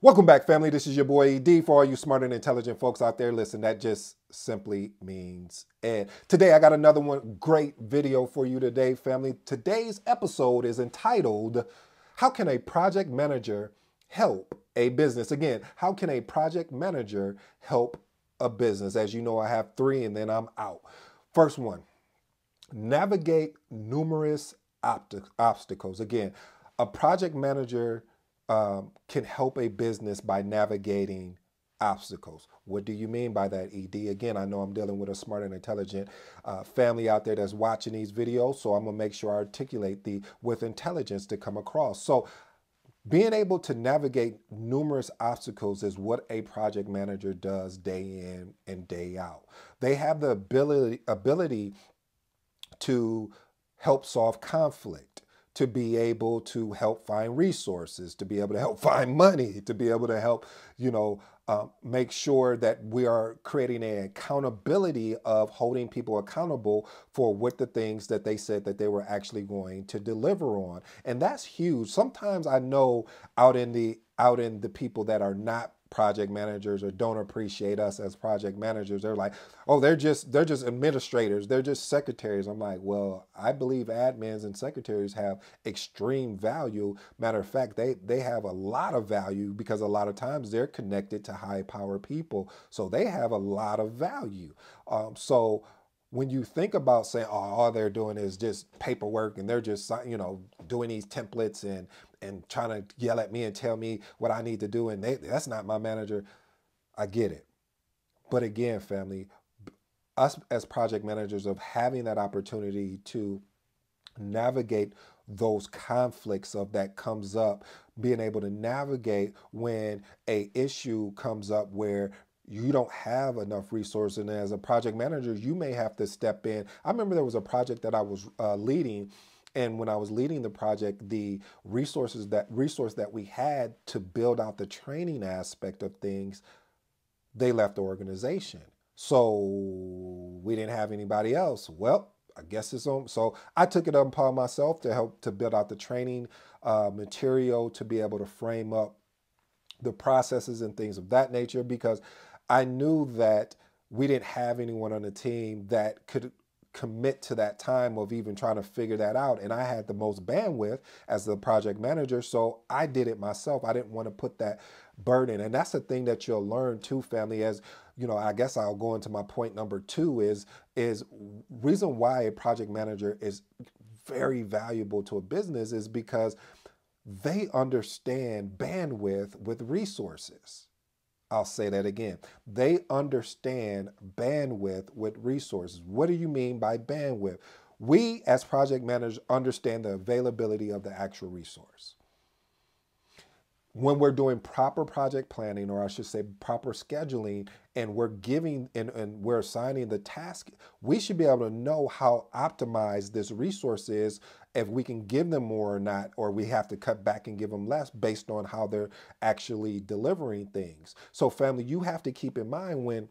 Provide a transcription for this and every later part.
Welcome back, family. This is your boy ED. For all you smart and intelligent folks out there, listen, that just simply means Ed. Today, I got another one great video for you today, family. Today's episode is entitled, How Can a Project Manager Help a Business? Again, how can a project manager help a business? As you know, I have three and then I'm out. First one, navigate numerous obstacles. Again, a project manager um, can help a business by navigating obstacles. What do you mean by that, ED? Again, I know I'm dealing with a smart and intelligent uh, family out there that's watching these videos, so I'm gonna make sure I articulate the with intelligence to come across. So being able to navigate numerous obstacles is what a project manager does day in and day out. They have the ability ability to help solve conflict to be able to help find resources, to be able to help find money, to be able to help, you know, uh, make sure that we are creating an accountability of holding people accountable for what the things that they said that they were actually going to deliver on. And that's huge. Sometimes I know out in the out in the people that are not project managers or don't appreciate us as project managers they're like oh they're just they're just administrators they're just secretaries. I'm like well i believe admins and secretaries have extreme value. Matter of fact they they have a lot of value because a lot of times they're connected to high power people. So they have a lot of value. Um, so when you think about saying, oh, all they're doing is just paperwork and they're just, you know, doing these templates and and trying to yell at me and tell me what I need to do, and they, that's not my manager, I get it. But again, family, us as project managers of having that opportunity to navigate those conflicts of that comes up being able to navigate when a issue comes up where you don't have enough resources. And as a project manager, you may have to step in. I remember there was a project that I was uh, leading. And when I was leading the project, the resources that resource that we had to build out the training aspect of things, they left the organization. So we didn't have anybody else. Well, I guess it's on. So I took it upon myself to help to build out the training uh, material to be able to frame up the processes and things of that nature because I knew that we didn't have anyone on the team that could commit to that time of even trying to figure that out. And I had the most bandwidth as the project manager. So I did it myself. I didn't want to put that burden. And that's the thing that you'll learn too, family, as you know, I guess I'll go into my point number two is is reason why a project manager is very valuable to a business is because they understand bandwidth with resources. I'll say that again. They understand bandwidth with resources. What do you mean by bandwidth? We, as project managers, understand the availability of the actual resource when we're doing proper project planning, or I should say proper scheduling, and we're giving and, and we're assigning the task, we should be able to know how optimized this resource is if we can give them more or not, or we have to cut back and give them less based on how they're actually delivering things. So, family, you have to keep in mind when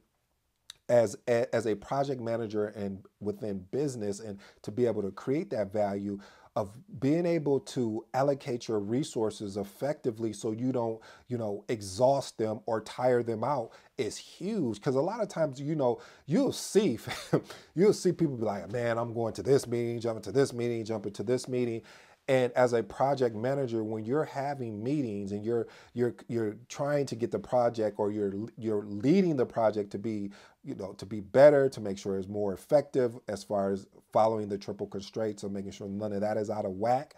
as as a project manager and within business and to be able to create that value of being able to allocate your resources effectively so you don't, you know, exhaust them or tire them out is huge. Because a lot of times, you know, you'll see, you'll see people be like, man, I'm going to this meeting, jumping to this meeting, jumping to this meeting. And as a project manager, when you're having meetings and you're you're you're trying to get the project or you're you're leading the project to be, you know, to be better, to make sure it's more effective as far as following the triple constraints of making sure none of that is out of whack.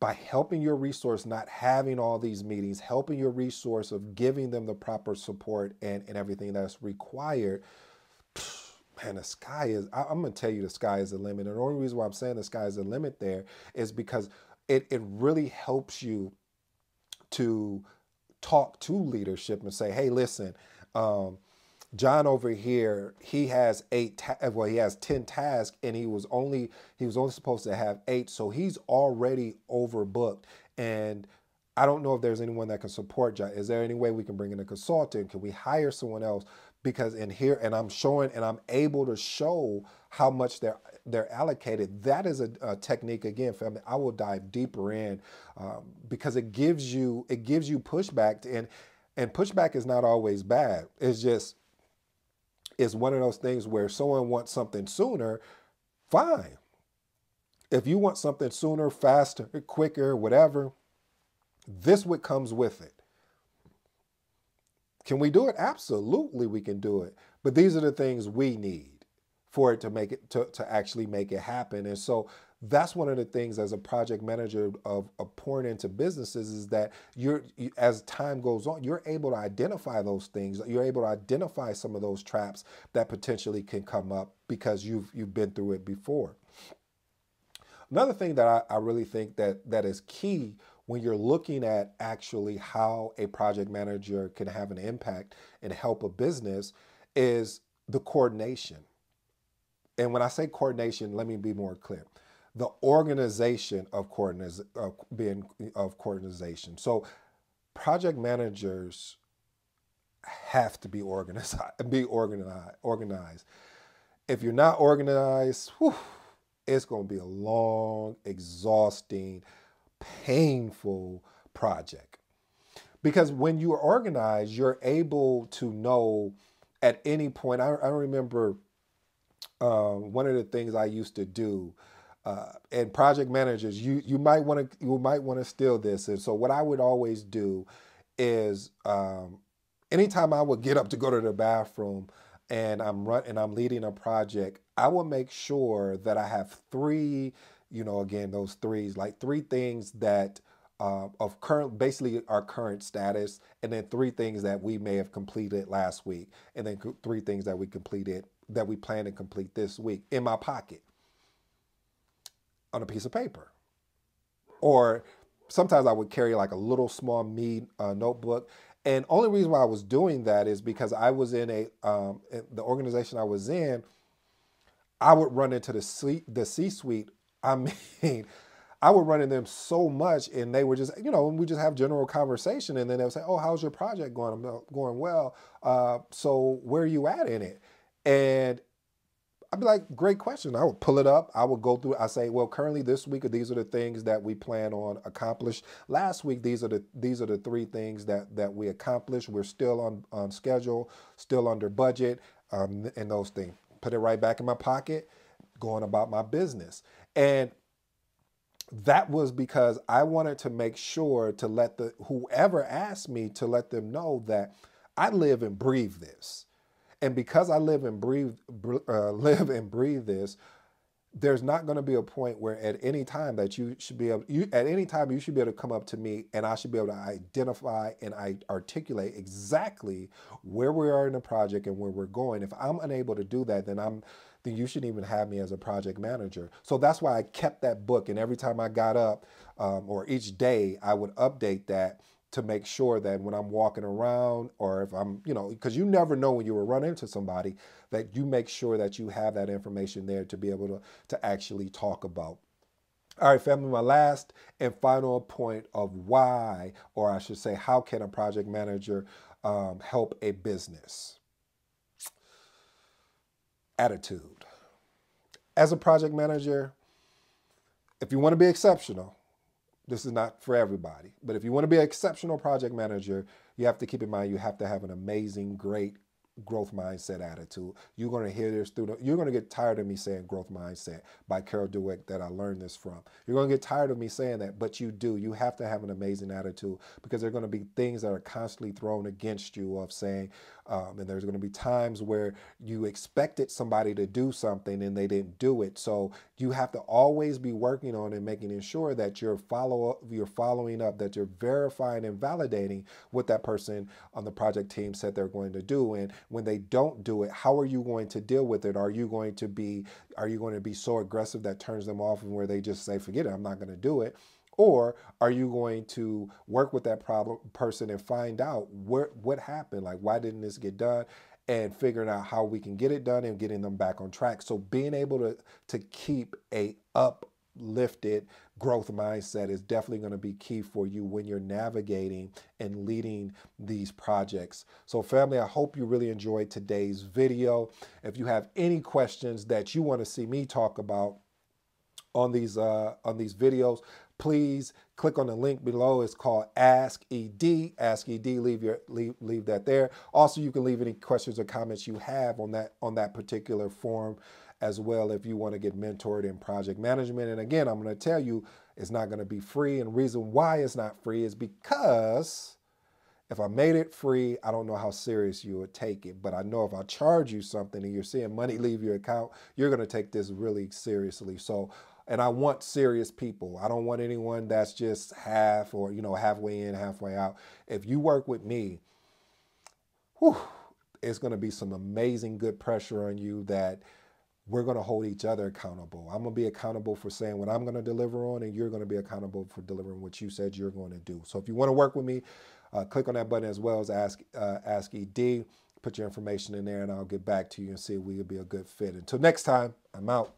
By helping your resource not having all these meetings, helping your resource of giving them the proper support and, and everything that's required, man, the sky is, I, am going to tell you the sky is the limit. And the only reason why I'm saying the sky is the limit there is because it, it really helps you to talk to leadership and say, hey, listen, um, John over here, he has eight, ta- well, he has 10 tasks and he was only, he was only supposed to have eight. So he's already overbooked. And I don't know if there's anyone that can support John. Is there any way we can bring in a consultant? Can we hire someone else? because in here and I'm showing and I'm able to show how much they're they're allocated. That is a, a technique again, family. I will dive deeper in um, because it gives you it gives you pushback and and pushback is not always bad. It's just it's one of those things where someone wants something sooner, fine. If you want something sooner, faster, quicker, whatever, this what comes with it. Can we do it? Absolutely, we can do it. But these are the things we need for it to make it to, to actually make it happen. And so that's one of the things as a project manager of, of pouring into businesses is that you're you, as time goes on you're able to identify those things you're able to identify some of those traps that potentially can come up because you've you've been through it before another thing that I, I really think that that is key when you're looking at actually how a project manager can have an impact and help a business is the coordination. And when I say coordination, let me be more clear. The organization of coordination, of being of coordination. So project managers have to be organized, be organized, organized. If you're not organized, whew, it's going to be a long, exhausting, painful project. Because when you are organized, you're able to know at any point. I, I remember um, one of the things I used to do. Uh, and project managers, you you might want to you might want to steal this. And so what I would always do is um, anytime I would get up to go to the bathroom and I'm run and I'm leading a project, I will make sure that I have three you know, again, those threes, like three things that uh, of current, basically our current status, and then three things that we may have completed last week, and then three things that we completed that we plan to complete this week in my pocket on a piece of paper. Or sometimes I would carry like a little small me uh, notebook. And only reason why I was doing that is because I was in a um, the organization I was in. I would run into the C the C suite I mean, I would run into them so much, and they would just, you know, we just have general conversation, and then they would say, "Oh, how's your project going? I'm going well. Uh, so where are you at in it?" And I'd be like, "Great question." I would pull it up. I would go through. I say, "Well, currently this week, these are the things that we plan on accomplish. Last week, these are the these are the three things that that we accomplished. We're still on on schedule, still under budget, um, and those things. Put it right back in my pocket." Going about my business. And that was because I wanted to make sure to let the whoever asked me to let them know that I live and breathe this. And because I live and breathe uh, live and breathe this, there's not going to be a point where at any time that you should be able you at any time you should be able to come up to me and I should be able to identify and I articulate exactly where we are in the project and where we're going. If I'm unable to do that, then I'm then you shouldn't even have me as a project manager. So that's why I kept that book. And every time I got up um, or each day, I would update that to make sure that when I'm walking around or if I'm, you know, because you never know when you will run into somebody, that you make sure that you have that information there to be able to, to actually talk about. All right, family, my last and final point of why, or I should say, how can a project manager um, help a business? attitude. As a project manager, if you want to be exceptional, this is not for everybody, but if you want to be an exceptional project manager, you have to keep in mind you have to have an amazing, great growth mindset attitude. You're going to hear this through the, you're going to get tired of me saying growth mindset by Carol Dweck that I learned this from. You're going to get tired of me saying that, but you do. You have to have an amazing attitude because there are going to be things that are constantly thrown against you of saying, um, and there's going to be times where you expected somebody to do something and they didn't do it. So you have to always be working on and making sure that you're follow up, you're following up, that you're verifying and validating what that person on the project team said they're going to do. And when they don't do it, how are you going to deal with it? Are you going to be are you going to be so aggressive that turns them off and where they just say, forget it, I'm not going to do it? Or are you going to work with that problem person and find out where, what happened? Like, why didn't this get done? And figuring out how we can get it done and getting them back on track. So being able to, to keep a uplifted growth mindset is definitely going to be key for you when you're navigating and leading these projects. So family, I hope you really enjoyed today's video. If you have any questions that you want to see me talk about on these uh, on these videos, please click on the link below. It's called Ask ED. Ask ED. Leave your leave leave that there. Also, you can leave any questions or comments you have on that on that particular form as well if you want to get mentored in project management. And again, I'm going to tell you it's not going to be free. And reason why it's not free is because if I made it free, I don't know how serious you would take it. But I know if I charge you something and you're seeing money leave your account, you're going to take this really seriously. So and I want serious people. I don't want anyone that's just half or you know halfway in, halfway out. If you work with me, whew, it's going to be some amazing good pressure on you that we're going to hold each other accountable. I'm going to be accountable for saying what I'm going to deliver on, and you're going to be accountable for delivering what you said you're going to do. So if you want to work with me, uh, click on that button as well as Ask uh, Ask ED. Put your information in there, and I'll get back to you and see if we will be a good fit. Until next time, I'm out.